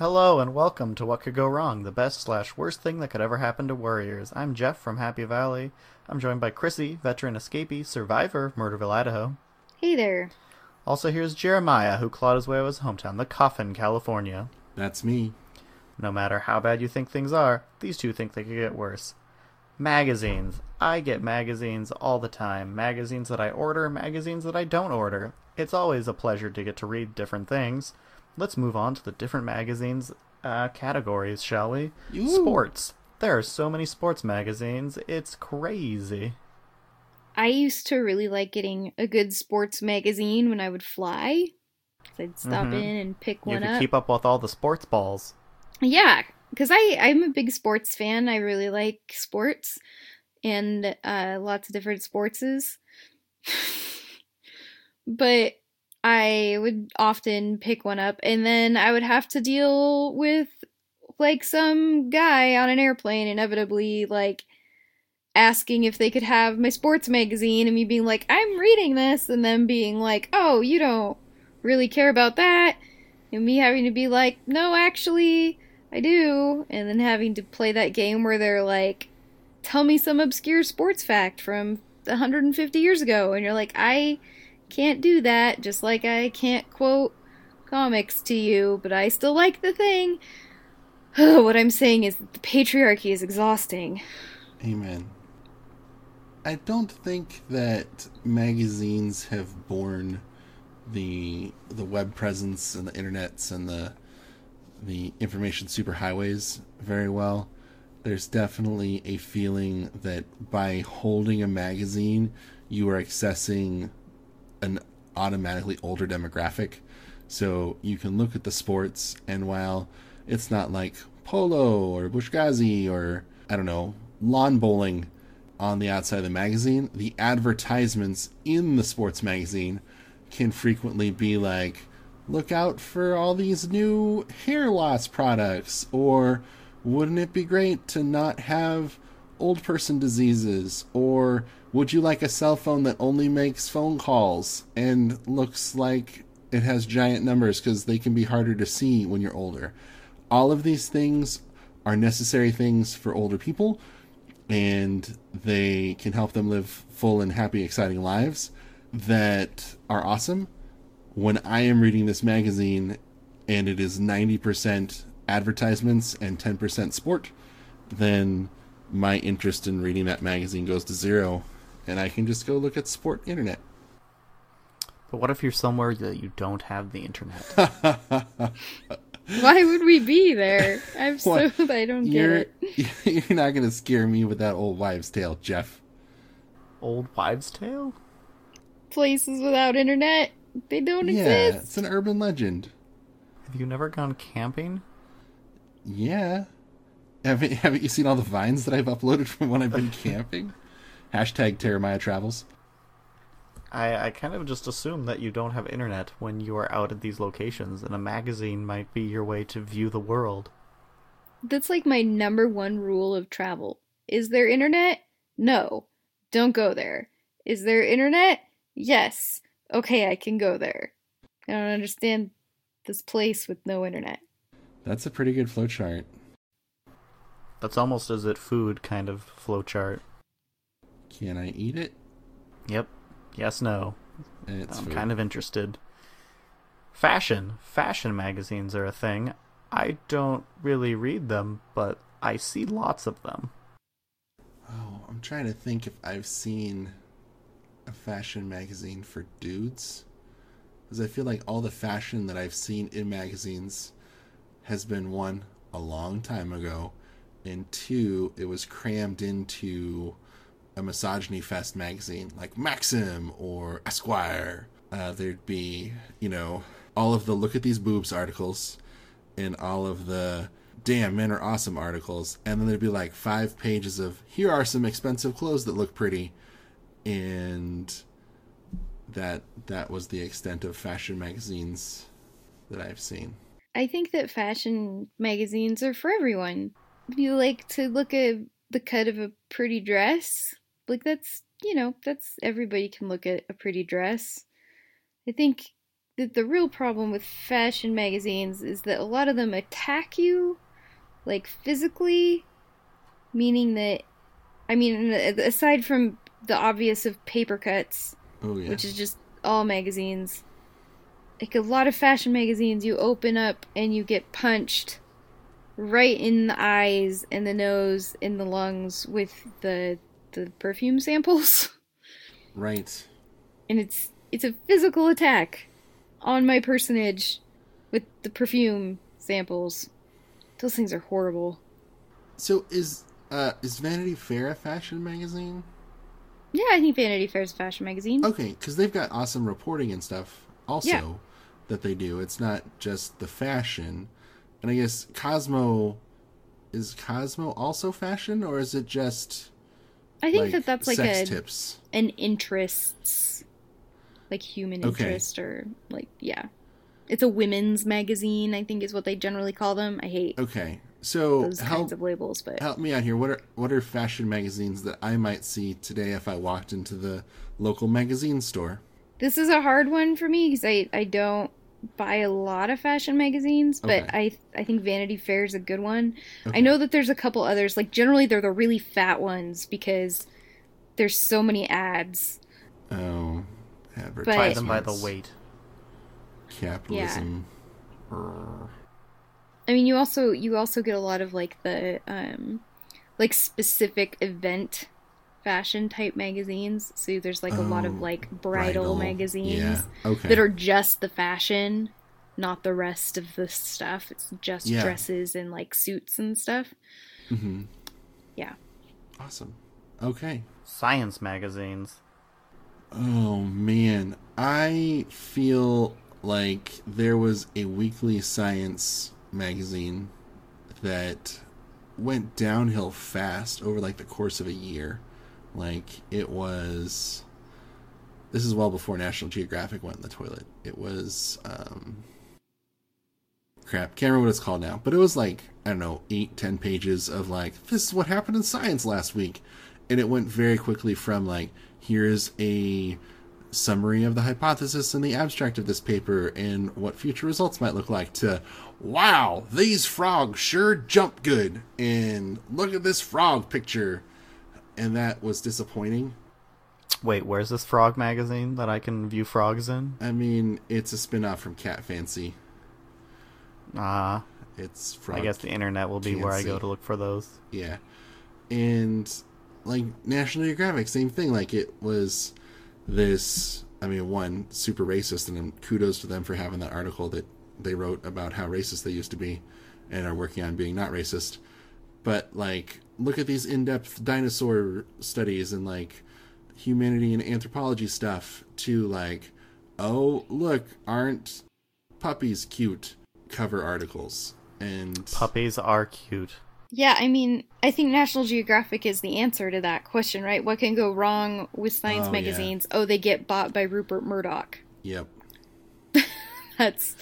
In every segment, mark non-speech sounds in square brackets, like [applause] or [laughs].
Hello and welcome to What Could Go Wrong, the best slash worst thing that could ever happen to Warriors. I'm Jeff from Happy Valley. I'm joined by Chrissy, veteran escapee, survivor of Murderville, Idaho. Hey there. Also, here's Jeremiah, who clawed his way out of his hometown, the Coffin, California. That's me. No matter how bad you think things are, these two think they could get worse. Magazines. I get magazines all the time. Magazines that I order, magazines that I don't order. It's always a pleasure to get to read different things. Let's move on to the different magazines uh, categories, shall we? Ooh. Sports. There are so many sports magazines. It's crazy. I used to really like getting a good sports magazine when I would fly. I'd stop Mhm. in and pick You one can up. keep up with all the sports balls. Yeah, because I I'm a big sports fan. I really like sports and uh, lots of different sportses. [laughs] but I would often pick one up, and then I would have to deal with like some guy on an airplane, inevitably like asking if they could have my sports magazine, and me being like, "I'm reading this," and then being like, "Oh, you don't really care about that." And me having to be like, no, actually, I do. And then having to play that game where they're like, tell me some obscure sports fact from 150 years ago. And you're like, I can't do that, just like I can't quote comics to you, but I still like the thing. [sighs] what I'm saying is the patriarchy is exhausting. Amen. I don't think that magazines have borne the the web presence and the internets and the the information superhighways very well. There's definitely a feeling that by holding a magazine, you are accessing an automatically older demographic. So you can look at the sports, and while it's not like polo or buzkashi or I don't know lawn bowling on the outside of the magazine, the advertisements in the sports magazine can frequently be like, look out for all these new hair loss products, or wouldn't it be great to not have old person diseases, or would you like a cell phone that only makes phone calls and looks like it has giant numbers because they can be harder to see when you're older? All of these things are necessary things for older people, and they can help them live full and happy, exciting lives that are awesome. When I am reading this magazine and it is 90% advertisements and 10% sport, then my interest in reading that magazine goes to zero and I can just go look at sport internet. But what if you're somewhere that you don't have the internet? [laughs] Why would we be there? I'm so [laughs] I don't get You're it. [laughs] you're not going to scare me with that old wives' tale, Jeff. Old wives' tale? Places without internet, they don't Yeah, exist. Yeah, it's an urban legend. Have you never gone camping? Yeah. Haven't, haven't you seen all the vines that I've uploaded from when I've been camping? Hashtag Terramaya Travels. I, I kind of just assume that you don't have internet when you are out at these locations, and a magazine might be your way to view the world. That's like my number one rule of travel. Is there internet? No. Don't go there. Is there internet? Yes. Okay, I can go there. I don't understand this place with no internet. That's a pretty good flowchart. That's almost as it food kind of flowchart. Can I eat it? Yep. Yes, no. It's I'm food. kind of interested. Fashion. Fashion magazines are a thing. I don't really read them, but I see lots of them. Oh, I'm trying to think if I've seen a fashion magazine for dudes. Because I feel like all the fashion that I've seen in magazines has been one, a long time ago, and two, it was crammed into a misogyny fest magazine like Maxim or Esquire. Uh, there'd be, you know, all of the look at these boobs articles and all of the damn, men are awesome articles. And then there'd be like five pages of, here are some expensive clothes that look pretty. And that that was the extent of fashion magazines that I've seen. I think that fashion magazines are for everyone. You like to look at the cut of a pretty dress, like that's, you know, that's everybody can look at a pretty dress. I think that the real problem with fashion magazines is that a lot of them attack you, like physically, meaning that, I mean, uh, aside from the obvious of paper cuts, Oh yeah. which is just all magazines. Like a lot of fashion magazines, you open up and you get punched right in the eyes and the nose and the lungs with the the perfume samples, [laughs] right. and it's it's a physical attack on my personage with the perfume samples. Those things are horrible. So is uh is Vanity Fair a fashion magazine? Yeah, I think Vanity Fair is a fashion magazine. Okay, because they've got awesome reporting and stuff also Yeah. that they do. It's not just the fashion. And I guess Cosmo is Cosmo also fashion or is it just I think like that that's like a tips? an interests like human Okay. interest or like yeah it's a women's magazine i think is what they generally call them i hate Okay. So those help kinds of labels but help me out here. What are what are fashion magazines that I might see today if I walked into the local magazine store? this is a hard one for me because I, I don't buy a lot of fashion magazines but Okay. i i think vanity fair is a good one i know that there's a couple others like generally they're the really fat ones because there's so many ads Oh, Buy them by the weight. Capitalism. Brr. I mean, you also you also get a lot of like the um, like specific event fashion type magazines. So there's like a lot of Oh, like bridal, magazines Yeah. Okay. that are just the fashion, not the rest of the stuff. It's just Yeah. dresses and like suits and stuff. hmm Yeah. Awesome. Okay. Science magazines. Oh man, I feel like there was a weekly science magazine that went downhill fast over like the course of a year. Like it was this is well before National Geographic went in the toilet. It was um crap, can't remember what it's called now. But it was like, I don't know, eight, ten pages of like, this is what happened in science last week. And it went very quickly from like, here's a summary of the hypothesis and the abstract of this paper and what future results might look like to wow these frogs sure jump good and look at this frog picture and that was disappointing Wait, where's this frog magazine that I can view frogs in? i mean it's a spin-off from cat fancy Ah, it's frog I guess the internet will be where I go to look for those. Yeah. And like National Geographic, same thing. Like it was this I mean, one, super racist and kudos to them for having that article that they wrote about how racist they used to be and are working on being not racist. But like look at these in depth dinosaur studies and like humanity and anthropology stuff to like, oh look, aren't puppies cute cover articles. And Puppies are cute. Yeah, I mean, I think National Geographic is the answer to that question, right? What can go wrong with science Oh, yeah. magazines? Oh, they get bought by Rupert Murdoch. Yep. [laughs] That's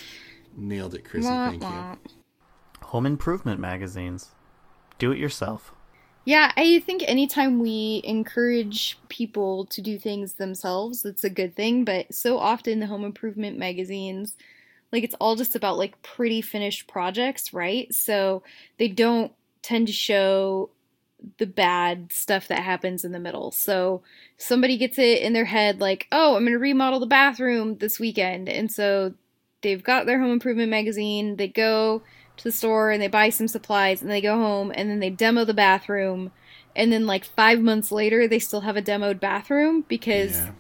Nailed it, Chrissy. wah, Thank you. Home improvement magazines. Do it yourself. Yeah, I think anytime we encourage people to do things themselves, it's a good thing. But so often the home improvement magazines, like it's all just about like pretty finished projects, right? So they don't tend to show the bad stuff that happens in the middle. So somebody gets it in their head like, "Oh, I'm going to remodel the bathroom this weekend." And so they've got their home improvement magazine, they go to the store and they buy some supplies and they go home and then they demo the bathroom. And then like 5 months later they still have a demoed bathroom because Yeah.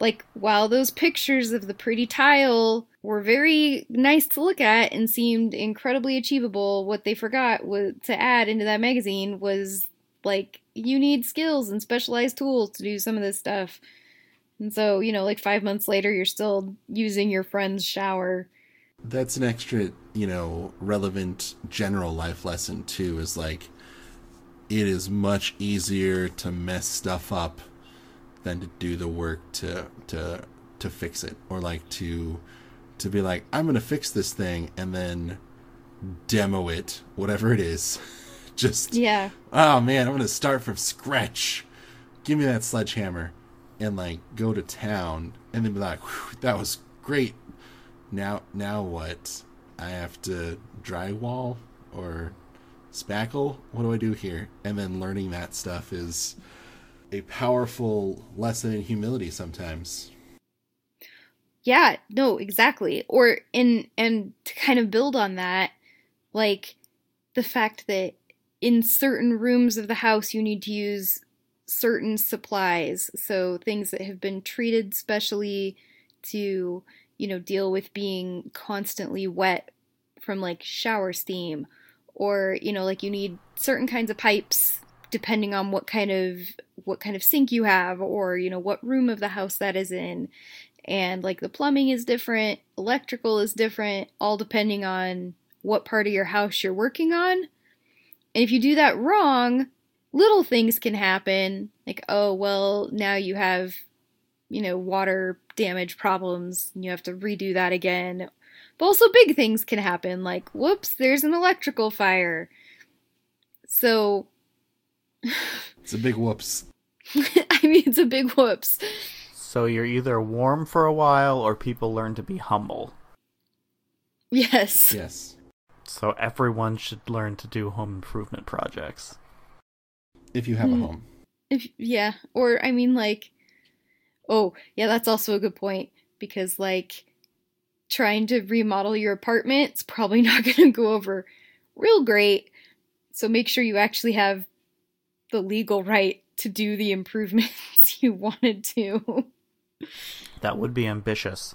like while those pictures of the pretty tile were very nice to look at and seemed incredibly achievable what they forgot was to add into that magazine was like you need skills and specialized tools to do some of this stuff. And so you know like five months later you're still using your friend's shower That's an extra, you know, relevant general life lesson too. Is like, it is much easier to mess stuff up than to do the work to to to fix it, or like to to be like, I'm gonna fix this thing and then demo it, whatever it is. [laughs] Just Yeah. oh man, I'm gonna start from scratch. Give me that sledgehammer, and like go to town, and then be like, that was great. Now, now what? I have to drywall or spackle. What do I do here? And then learning that stuff is a powerful lesson in humility. Sometimes. Yeah, no, exactly. Or in and to kind of build on that, like the fact that in certain rooms of the house you need to use certain supplies, so things that have been treated specially to, you know, deal with being constantly wet from like shower steam or, you know, like you need certain kinds of pipes depending on what kind of what kind of sink you have or, you know, what room of the house that is in and like the plumbing is different, electrical is different, all depending on what part of your house you're working on. And if you do that wrong, little things can happen. Like, oh, well, now you have, you know, water damage problems and you have to redo that again. But also, big things can happen, like, whoops, there's an electrical fire. So, [laughs] It's a big whoops. [laughs] I mean, it's a big whoops. So you're either warm for a while or people learn to be humble. Yes. Yes. So everyone should learn to do home improvement projects. If you have a Hmm. home. If yeah, or I mean like oh, yeah, that's also a good point because like trying to remodel your apartment is probably [laughs] not going to go over real great. So make sure you actually have the legal right to do the improvements [laughs] you wanted to. That would be ambitious.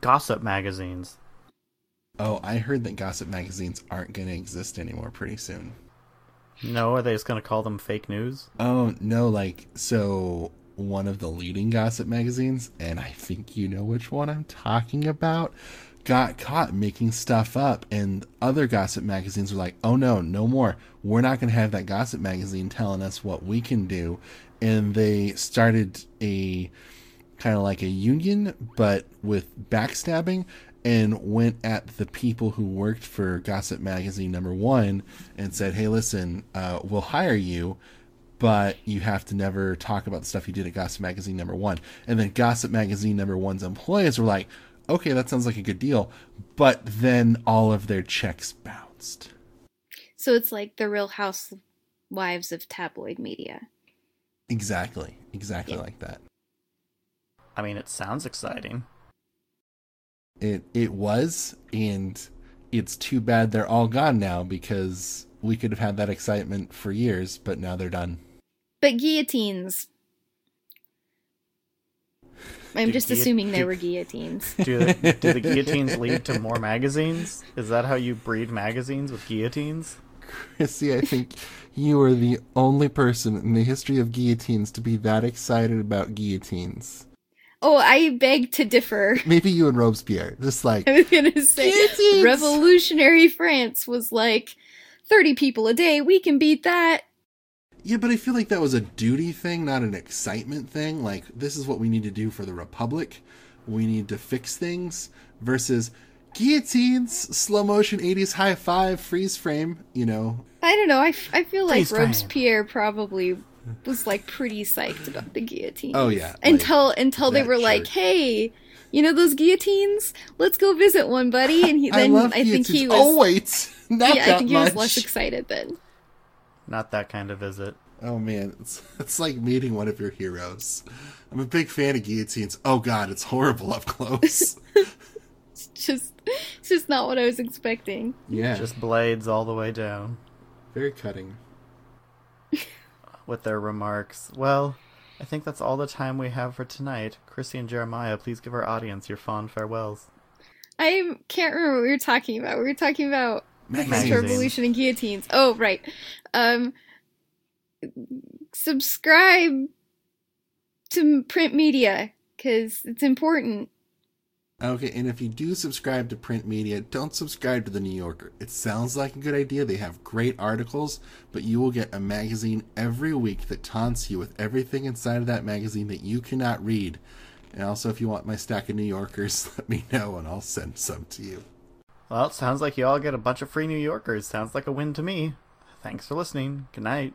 Gossip magazines. Oh, I heard that gossip magazines aren't going to exist anymore pretty soon. No, are they just going to call them fake news? Oh, no, like, so one of the leading gossip magazines, and I think you know which one I'm talking about, got caught making stuff up, and other gossip magazines were like, oh no, no more. We're not going to have that gossip magazine telling us what we can do. And they started a kind of like a union, but with backstabbing, and went at the people who worked for Gossip Magazine number one and said, hey, listen, uh, we'll hire you, but you have to never talk about the stuff you did at Gossip Magazine number one. And then Gossip Magazine number one's employees were like, okay, that sounds like a good deal. But then all of their checks bounced. So it's like the real housewives of tabloid media. Exactly. Exactly Yeah. like that. I mean, it sounds exciting. It it was, and it's too bad they're all gone now because we could have had that excitement for years, but now they're done. But guillotines. I'm Do just guillot- assuming there do- were guillotines. [laughs] Do the, do the [laughs] guillotines lead to more magazines? Is that how you breed magazines with guillotines? Chrissy, I think you are the only person in the history of guillotines to be that excited about guillotines. Oh, I beg to differ. [laughs] Maybe you and Robespierre, just like I was gonna say Guillotines! revolutionary France was like 30 people a day, we can beat that. Yeah, but I feel like that was a duty thing, not an excitement thing. Like, this is what we need to do for the Republic. We need to fix things. Versus guillotines, slow motion 80s high five, freeze frame, you know. I don't know, I, f- I feel like Freeze frame. Robespierre probably was like pretty psyched about the guillotines. Oh, yeah, like, Until until they that were like, "Hey, you know those guillotines? Let's go visit one, buddy." And he [laughs] then I love I think he was Oh, wait. [laughs] Not Yeah, that I think he much. was less excited then. Not that kind of visit. Oh man, it's [laughs] it's like meeting one of your heroes. I'm a big fan of guillotines. Oh god, it's horrible up close. [laughs] [laughs] It's just it's just not what I was expecting. yeah, Just blades all the way down very cutting. with their remarks. Well, I think that's all the time we have for tonight. Chrissy and Jeremiah, please give our audience your fond farewells. I can't remember what we were talking about. We were talking about French Magazines. Revolution and guillotines. Oh, right. Um, subscribe to print media because it's important. Okay, and if you do subscribe to print media, don't subscribe to the New Yorker. It sounds like a good idea. They have great articles, but you will get a magazine every week that taunts you with everything inside of that magazine that you cannot read. And also, if you want my stack of New Yorkers, [laughs] let me know and I'll send some to you. Well, it sounds like you all get a bunch of free New Yorkers. Sounds like a win to me. Thanks for listening. Good night.